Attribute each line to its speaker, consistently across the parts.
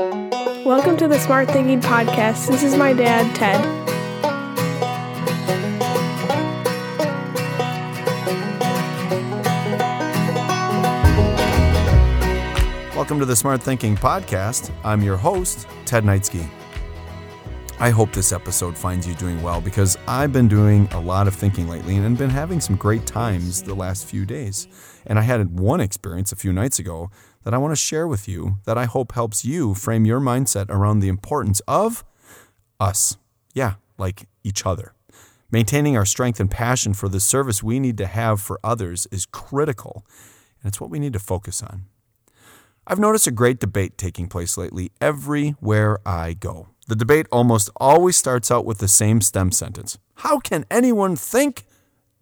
Speaker 1: Welcome to the Smart Thinking Podcast. This is my dad, Ted.
Speaker 2: Welcome to the Smart Thinking Podcast. I'm your host, Ted Neitzke. I hope this episode finds you doing well because I've been doing a lot of thinking lately and been having some great times the last few days. And I had one experience a few nights ago that I want to share with you that I hope helps you frame your mindset around the importance of us. Yeah, like each other. Maintaining our strength and passion for the service we need to have for others is critical, and it's what we need to focus on. I've noticed a great debate taking place lately everywhere I go. The debate almost always starts out with the same stem sentence How can anyone think?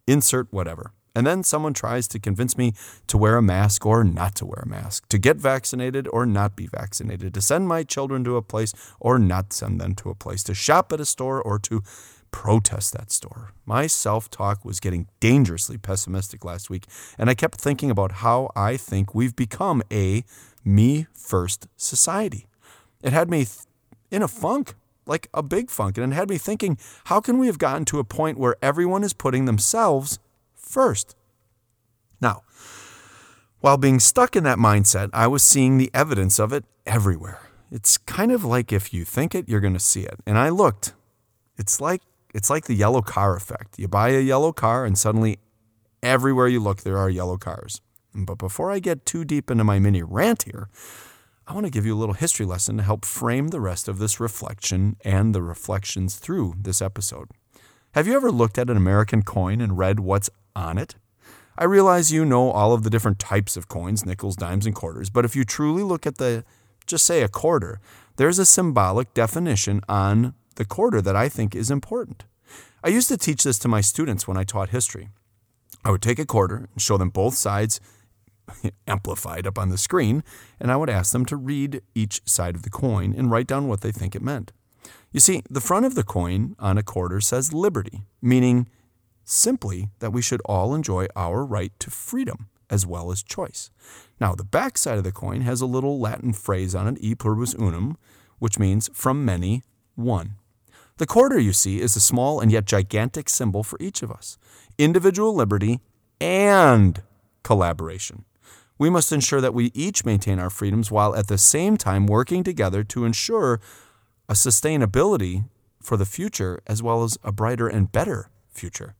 Speaker 2: Insert whatever. And then someone tries to convince me to wear a mask or not to wear a mask, to get vaccinated or not be vaccinated, to send my children to a place or not send them to a place, to shop at a store or to protest that store. My self talk was getting dangerously pessimistic last week, and I kept thinking about how I think we've become a me first society. It had me th- in a funk, like a big funk, and it had me thinking, how can we have gotten to a point where everyone is putting themselves first? Now, while being stuck in that mindset, I was seeing the evidence of it everywhere. It's kind of like if you think it, you're going to see it. And I looked. It's like it's like the yellow car effect. You buy a yellow car and suddenly everywhere you look there are yellow cars. But before I get too deep into my mini rant here, I want to give you a little history lesson to help frame the rest of this reflection and the reflections through this episode. Have you ever looked at an American coin and read what's on it? I realize you know all of the different types of coins nickels, dimes, and quarters, but if you truly look at the, just say a quarter, there's a symbolic definition on the quarter that I think is important. I used to teach this to my students when I taught history. I would take a quarter and show them both sides amplified up on the screen, and I would ask them to read each side of the coin and write down what they think it meant. You see, the front of the coin on a quarter says liberty, meaning simply that we should all enjoy our right to freedom as well as choice. Now, the back side of the coin has a little Latin phrase on it, e pluribus unum, which means from many, one. The quarter, you see, is a small and yet gigantic symbol for each of us individual liberty and collaboration. We must ensure that we each maintain our freedoms while at the same time working together to ensure a sustainability for the future as well as a brighter and better future.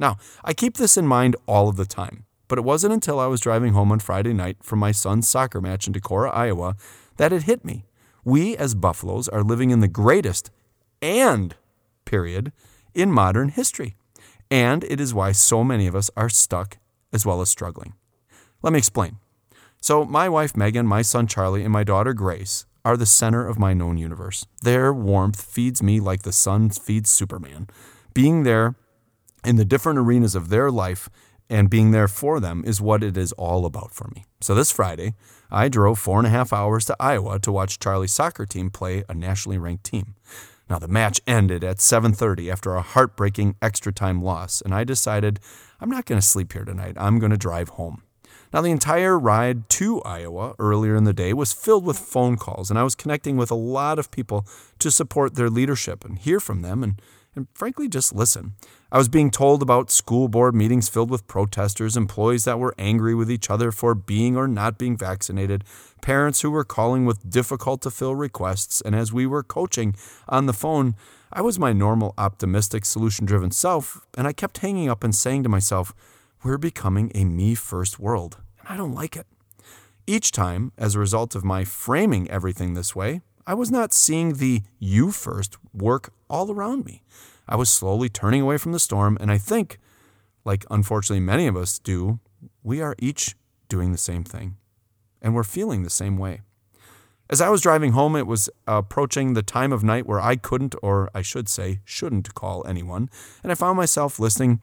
Speaker 2: Now, I keep this in mind all of the time, but it wasn't until I was driving home on Friday night from my son's soccer match in Decorah, Iowa, that it hit me. We as Buffaloes are living in the greatest and period in modern history. And it is why so many of us are stuck as well as struggling. Let me explain. So, my wife Megan, my son Charlie, and my daughter Grace are the center of my known universe. Their warmth feeds me like the sun feeds Superman. Being there in the different arenas of their life and being there for them is what it is all about for me. So, this Friday, I drove four and a half hours to Iowa to watch Charlie's soccer team play a nationally ranked team. Now the match ended at 7:30 after a heartbreaking extra time loss, and I decided I'm not going to sleep here tonight. I'm going to drive home. Now, the entire ride to Iowa earlier in the day was filled with phone calls, and I was connecting with a lot of people to support their leadership and hear from them and, and frankly, just listen. I was being told about school board meetings filled with protesters, employees that were angry with each other for being or not being vaccinated, parents who were calling with difficult to fill requests, and as we were coaching on the phone, I was my normal optimistic solution driven self, and I kept hanging up and saying to myself, we're becoming a me first world, and I don't like it. Each time, as a result of my framing everything this way, I was not seeing the you first work all around me. I was slowly turning away from the storm, and I think, like unfortunately many of us do, we are each doing the same thing, and we're feeling the same way. As I was driving home, it was approaching the time of night where I couldn't, or I should say, shouldn't call anyone, and I found myself listening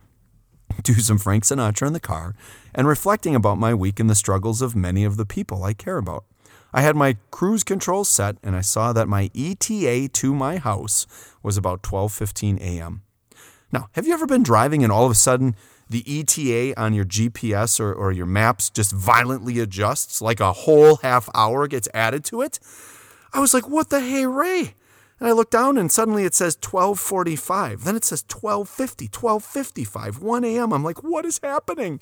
Speaker 2: to some Frank Sinatra in the car and reflecting about my week and the struggles of many of the people I care about. I had my cruise control set and I saw that my ETA to my house was about 12:15 a.m. Now, have you ever been driving and all of a sudden the ETA on your GPS or, or your maps just violently adjusts, like a whole half hour gets added to it? I was like, what the hey Ray? And I look down and suddenly it says 1245. Then it says 1250, 1255, 1 a.m. I'm like, what is happening?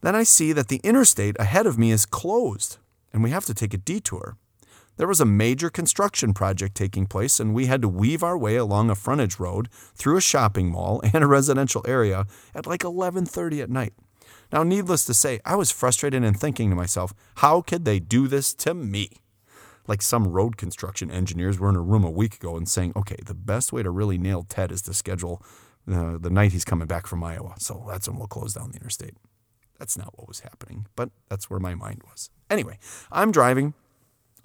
Speaker 2: Then I see that the interstate ahead of me is closed and we have to take a detour. There was a major construction project taking place, and we had to weave our way along a frontage road through a shopping mall and a residential area at like 11:30 at night. Now, needless to say, I was frustrated and thinking to myself, how could they do this to me? Like some road construction engineers were in a room a week ago and saying, okay, the best way to really nail Ted is to schedule uh, the night he's coming back from Iowa. So that's when we'll close down the interstate. That's not what was happening, but that's where my mind was. Anyway, I'm driving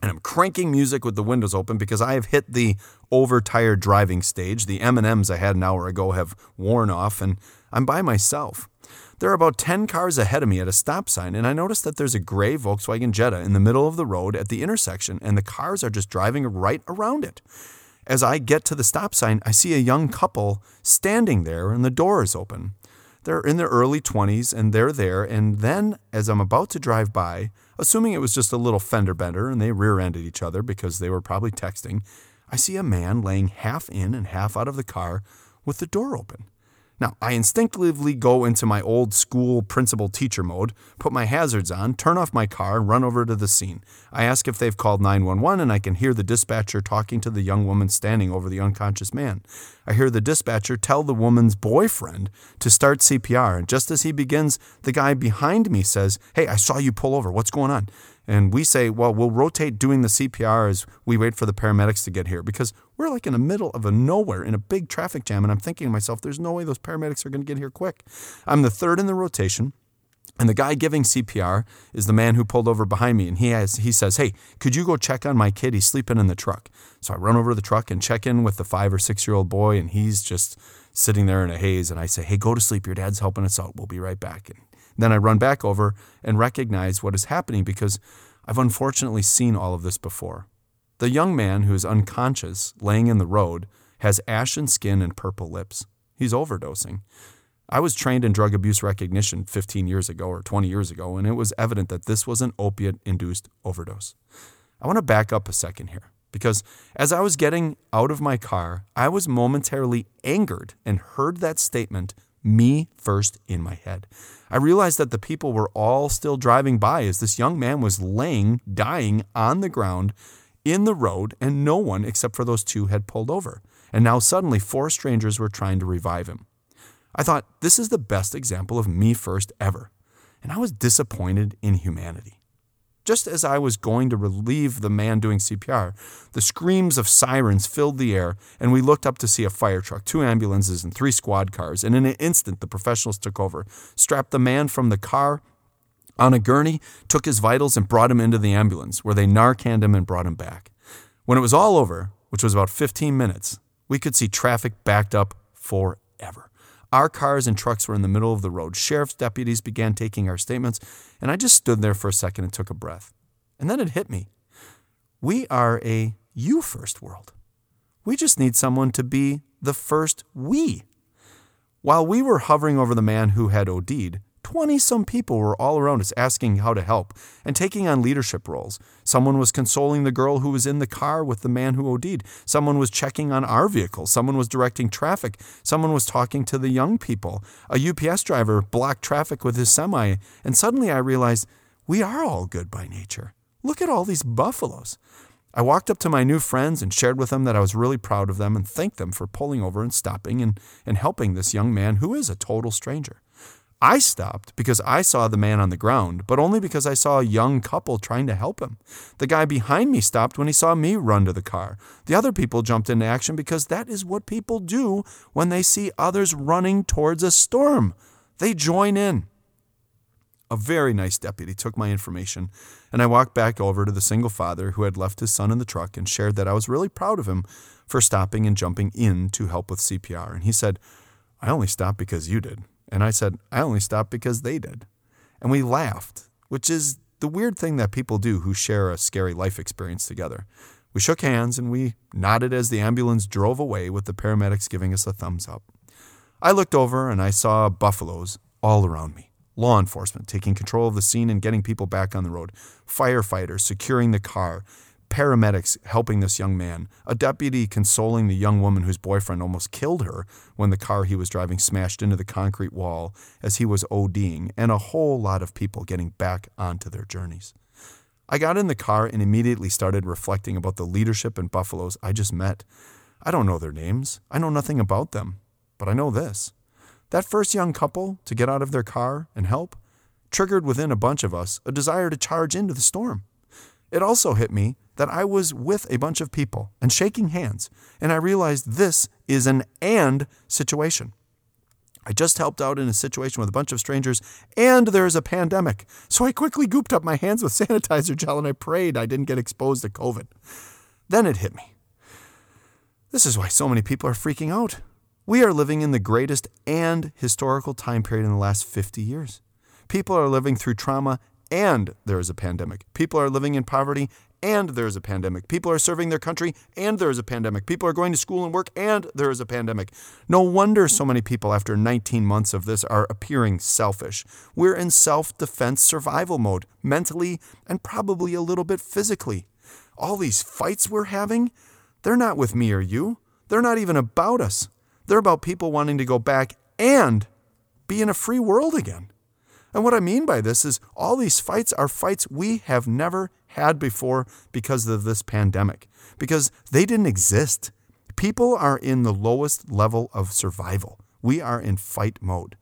Speaker 2: and I'm cranking music with the windows open because I have hit the overtired driving stage. The M&Ms I had an hour ago have worn off and I'm by myself. There are about 10 cars ahead of me at a stop sign and I notice that there's a gray Volkswagen Jetta in the middle of the road at the intersection and the cars are just driving right around it. As I get to the stop sign, I see a young couple standing there and the door is open. They're in their early 20s and they're there. And then, as I'm about to drive by, assuming it was just a little fender bender and they rear ended each other because they were probably texting, I see a man laying half in and half out of the car with the door open. Now, I instinctively go into my old school principal teacher mode, put my hazards on, turn off my car, and run over to the scene. I ask if they've called 911, and I can hear the dispatcher talking to the young woman standing over the unconscious man. I hear the dispatcher tell the woman's boyfriend to start CPR, and just as he begins, the guy behind me says, Hey, I saw you pull over. What's going on? And we say, well, we'll rotate doing the CPR as we wait for the paramedics to get here because we're like in the middle of a nowhere in a big traffic jam. And I'm thinking to myself, there's no way those paramedics are going to get here quick. I'm the third in the rotation. And the guy giving CPR is the man who pulled over behind me, and he has he says, "Hey, could you go check on my kid? He's sleeping in the truck." So I run over to the truck and check in with the five or six year old boy, and he's just sitting there in a haze. And I say, "Hey, go to sleep. Your dad's helping us out. We'll be right back." And then I run back over and recognize what is happening because I've unfortunately seen all of this before. The young man who is unconscious, laying in the road, has ashen skin and purple lips. He's overdosing. I was trained in drug abuse recognition 15 years ago or 20 years ago, and it was evident that this was an opiate induced overdose. I want to back up a second here because as I was getting out of my car, I was momentarily angered and heard that statement me first in my head. I realized that the people were all still driving by as this young man was laying, dying on the ground in the road, and no one except for those two had pulled over. And now suddenly four strangers were trying to revive him. I thought, this is the best example of me first ever. And I was disappointed in humanity. Just as I was going to relieve the man doing CPR, the screams of sirens filled the air, and we looked up to see a fire truck, two ambulances, and three squad cars. And in an instant, the professionals took over, strapped the man from the car on a gurney, took his vitals, and brought him into the ambulance, where they Narcaned him and brought him back. When it was all over, which was about 15 minutes, we could see traffic backed up forever. Our cars and trucks were in the middle of the road. Sheriff's deputies began taking our statements, and I just stood there for a second and took a breath. And then it hit me. We are a you first world. We just need someone to be the first we. While we were hovering over the man who had OD'd, 20 some people were all around us asking how to help and taking on leadership roles. Someone was consoling the girl who was in the car with the man who OD'd. Someone was checking on our vehicle. Someone was directing traffic. Someone was talking to the young people. A UPS driver blocked traffic with his semi. And suddenly I realized we are all good by nature. Look at all these buffaloes. I walked up to my new friends and shared with them that I was really proud of them and thanked them for pulling over and stopping and, and helping this young man who is a total stranger. I stopped because I saw the man on the ground, but only because I saw a young couple trying to help him. The guy behind me stopped when he saw me run to the car. The other people jumped into action because that is what people do when they see others running towards a storm. They join in. A very nice deputy took my information, and I walked back over to the single father who had left his son in the truck and shared that I was really proud of him for stopping and jumping in to help with CPR. And he said, I only stopped because you did. And I said, I only stopped because they did. And we laughed, which is the weird thing that people do who share a scary life experience together. We shook hands and we nodded as the ambulance drove away with the paramedics giving us a thumbs up. I looked over and I saw buffaloes all around me. Law enforcement taking control of the scene and getting people back on the road. Firefighters securing the car. Paramedics helping this young man, a deputy consoling the young woman whose boyfriend almost killed her when the car he was driving smashed into the concrete wall as he was ODing, and a whole lot of people getting back onto their journeys. I got in the car and immediately started reflecting about the leadership and buffaloes I just met. I don't know their names, I know nothing about them, but I know this. That first young couple to get out of their car and help triggered within a bunch of us a desire to charge into the storm. It also hit me that I was with a bunch of people and shaking hands, and I realized this is an and situation. I just helped out in a situation with a bunch of strangers, and there's a pandemic. So I quickly gooped up my hands with sanitizer gel and I prayed I didn't get exposed to COVID. Then it hit me. This is why so many people are freaking out. We are living in the greatest and historical time period in the last 50 years. People are living through trauma and there is a pandemic. People are living in poverty and there is a pandemic. People are serving their country and there is a pandemic. People are going to school and work and there is a pandemic. No wonder so many people after 19 months of this are appearing selfish. We're in self defense survival mode, mentally and probably a little bit physically. All these fights we're having, they're not with me or you. They're not even about us. They're about people wanting to go back and be in a free world again. And what I mean by this is all these fights are fights we have never had before because of this pandemic, because they didn't exist. People are in the lowest level of survival. We are in fight mode.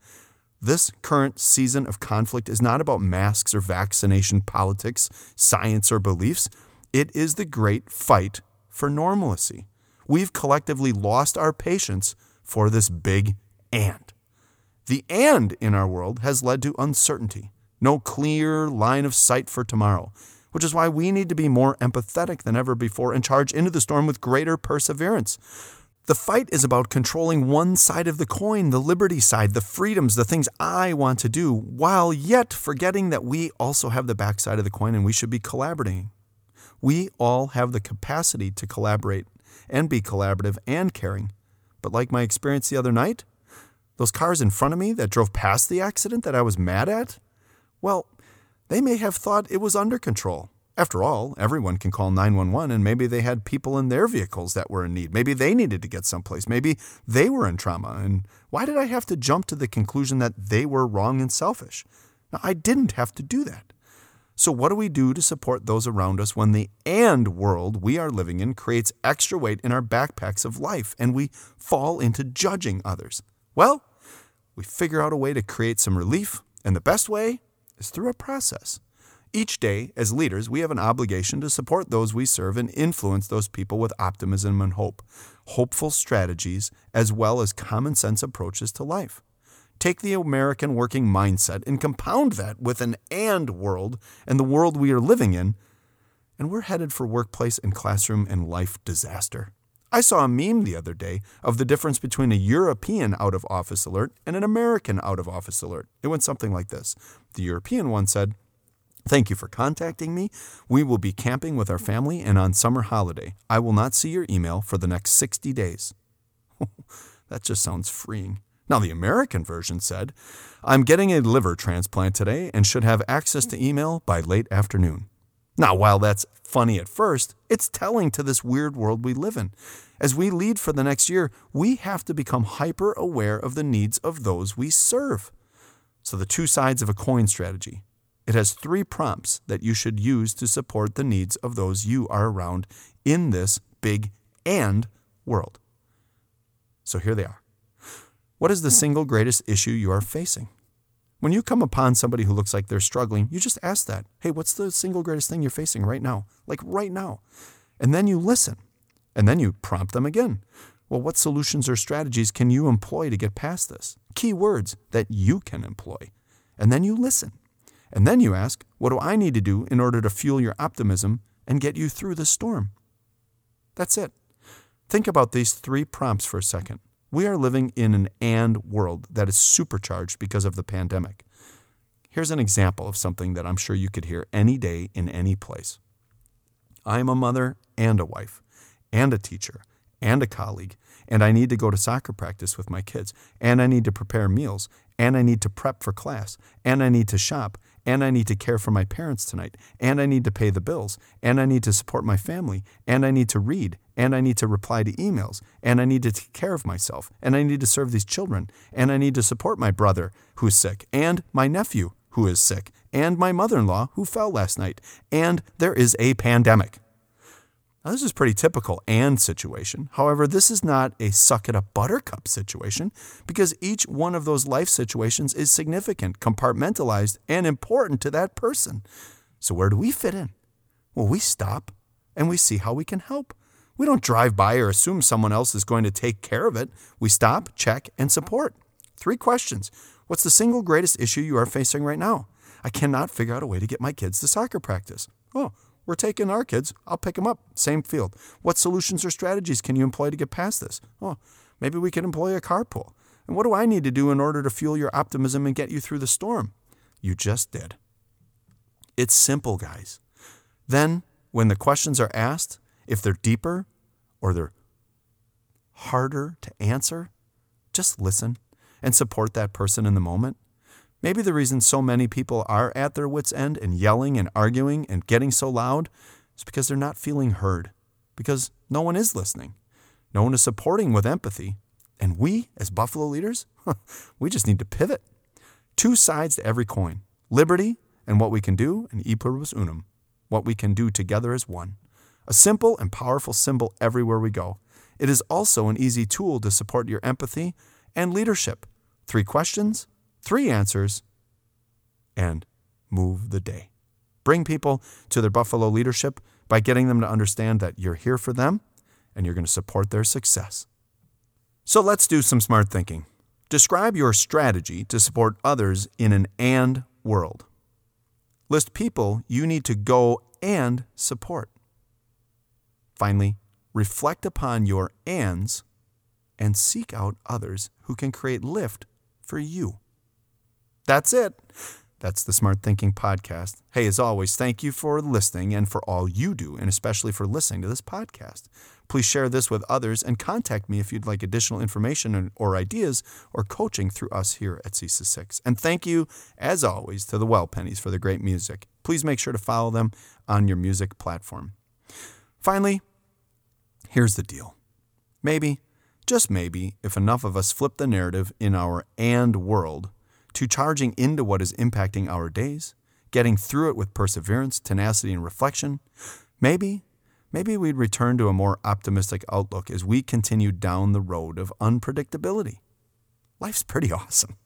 Speaker 2: This current season of conflict is not about masks or vaccination politics, science or beliefs. It is the great fight for normalcy. We've collectively lost our patience for this big and. The and in our world has led to uncertainty, no clear line of sight for tomorrow, which is why we need to be more empathetic than ever before and charge into the storm with greater perseverance. The fight is about controlling one side of the coin, the liberty side, the freedoms, the things I want to do, while yet forgetting that we also have the backside of the coin and we should be collaborating. We all have the capacity to collaborate and be collaborative and caring. But like my experience the other night, those cars in front of me that drove past the accident that I was mad at? Well, they may have thought it was under control. After all, everyone can call 911 and maybe they had people in their vehicles that were in need. Maybe they needed to get someplace. Maybe they were in trauma. And why did I have to jump to the conclusion that they were wrong and selfish? Now, I didn't have to do that. So, what do we do to support those around us when the and world we are living in creates extra weight in our backpacks of life and we fall into judging others? Well, we figure out a way to create some relief, and the best way is through a process. Each day, as leaders, we have an obligation to support those we serve and influence those people with optimism and hope, hopeful strategies, as well as common sense approaches to life. Take the American working mindset and compound that with an and world and the world we are living in, and we're headed for workplace and classroom and life disaster. I saw a meme the other day of the difference between a European out of office alert and an American out of office alert. It went something like this The European one said, Thank you for contacting me. We will be camping with our family and on summer holiday. I will not see your email for the next 60 days. that just sounds freeing. Now, the American version said, I'm getting a liver transplant today and should have access to email by late afternoon. Now, while that's funny at first, it's telling to this weird world we live in. As we lead for the next year, we have to become hyper aware of the needs of those we serve. So, the two sides of a coin strategy. It has three prompts that you should use to support the needs of those you are around in this big and world. So, here they are. What is the hmm. single greatest issue you are facing? When you come upon somebody who looks like they're struggling, you just ask that. Hey, what's the single greatest thing you're facing right now? Like right now. And then you listen. And then you prompt them again. Well, what solutions or strategies can you employ to get past this? Key words that you can employ. And then you listen. And then you ask, what do I need to do in order to fuel your optimism and get you through the storm? That's it. Think about these three prompts for a second. We are living in an and world that is supercharged because of the pandemic. Here's an example of something that I'm sure you could hear any day in any place. I am a mother and a wife, and a teacher, and a colleague, and I need to go to soccer practice with my kids, and I need to prepare meals, and I need to prep for class, and I need to shop, and I need to care for my parents tonight, and I need to pay the bills, and I need to support my family, and I need to read, and I need to reply to emails, and I need to take care of myself, and I need to serve these children, and I need to support my brother who's sick, and my nephew who is sick, and my mother in law who fell last night, and there is a pandemic. Now, this is pretty typical and situation. However, this is not a suck it up buttercup situation because each one of those life situations is significant, compartmentalized, and important to that person. So, where do we fit in? Well, we stop and we see how we can help. We don't drive by or assume someone else is going to take care of it. We stop, check, and support. Three questions What's the single greatest issue you are facing right now? I cannot figure out a way to get my kids to soccer practice. Oh, we're taking our kids. I'll pick them up. Same field. What solutions or strategies can you employ to get past this? Oh, maybe we could employ a carpool. And what do I need to do in order to fuel your optimism and get you through the storm? You just did. It's simple, guys. Then, when the questions are asked, if they're deeper or they're harder to answer, just listen and support that person in the moment. Maybe the reason so many people are at their wits' end and yelling and arguing and getting so loud is because they're not feeling heard, because no one is listening. No one is supporting with empathy. And we, as Buffalo leaders, we just need to pivot. Two sides to every coin liberty and what we can do, and e pluribus unum, what we can do together as one. A simple and powerful symbol everywhere we go. It is also an easy tool to support your empathy and leadership. Three questions, three answers, and move the day. Bring people to their Buffalo leadership by getting them to understand that you're here for them and you're going to support their success. So let's do some smart thinking. Describe your strategy to support others in an and world. List people you need to go and support. Finally, reflect upon your ands and seek out others who can create lift for you. That's it. That's the Smart Thinking Podcast. Hey, as always, thank you for listening and for all you do, and especially for listening to this podcast. Please share this with others and contact me if you'd like additional information or ideas or coaching through us here at CESA 6. And thank you, as always, to the Well Pennies for the great music. Please make sure to follow them on your music platform. Finally, here's the deal. Maybe, just maybe, if enough of us flip the narrative in our and world, to charging into what is impacting our days, getting through it with perseverance, tenacity, and reflection, maybe, maybe we'd return to a more optimistic outlook as we continue down the road of unpredictability. Life's pretty awesome,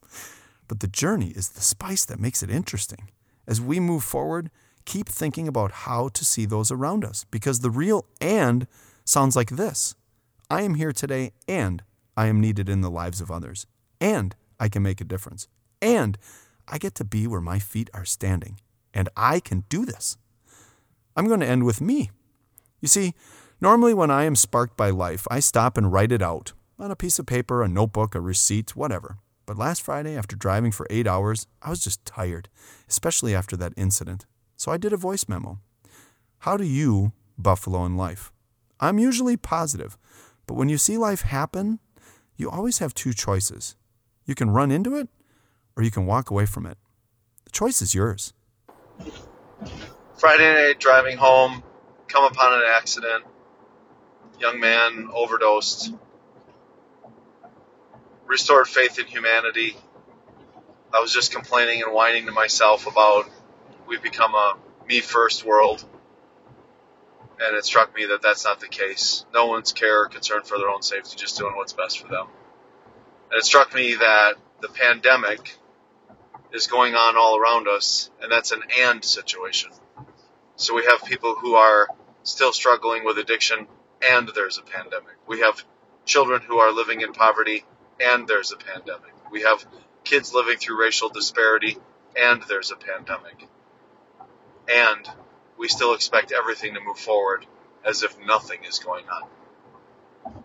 Speaker 2: but the journey is the spice that makes it interesting. As we move forward, keep thinking about how to see those around us because the real and sounds like this I am here today and I am needed in the lives of others, and I can make a difference. And I get to be where my feet are standing. And I can do this. I'm going to end with me. You see, normally when I am sparked by life, I stop and write it out on a piece of paper, a notebook, a receipt, whatever. But last Friday, after driving for eight hours, I was just tired, especially after that incident. So I did a voice memo. How do you buffalo in life? I'm usually positive, but when you see life happen, you always have two choices. You can run into it or you can walk away from it. The choice is yours.
Speaker 3: Friday night driving home, come upon an accident. Young man overdosed. Restored faith in humanity. I was just complaining and whining to myself about we've become a me first world. And it struck me that that's not the case. No one's care or concern for their own safety, just doing what's best for them. And it struck me that the pandemic is going on all around us, and that's an and situation. So we have people who are still struggling with addiction, and there's a pandemic. We have children who are living in poverty, and there's a pandemic. We have kids living through racial disparity, and there's a pandemic. And we still expect everything to move forward as if nothing is going on.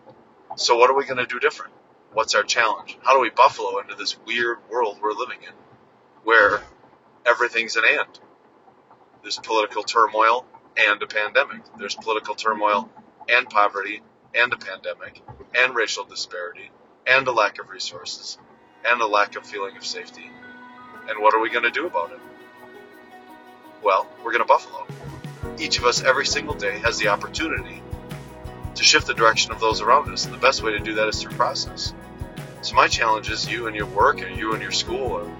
Speaker 3: So, what are we going to do different? What's our challenge? How do we buffalo into this weird world we're living in? Where everything's an and. There's political turmoil and a pandemic. There's political turmoil and poverty and a pandemic and racial disparity and a lack of resources and a lack of feeling of safety. And what are we going to do about it?
Speaker 2: Well, we're going to buffalo. Each of us every single day has the opportunity to shift the direction of those around us. And the best way to do that is through process. So my challenge is you and your work and you and your school. Are,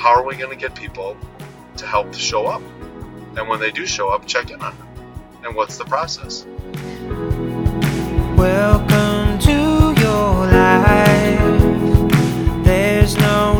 Speaker 2: how are we going to get people to help show up? And when they do show up, check in on them. And what's the process?
Speaker 4: Welcome to your life. There's no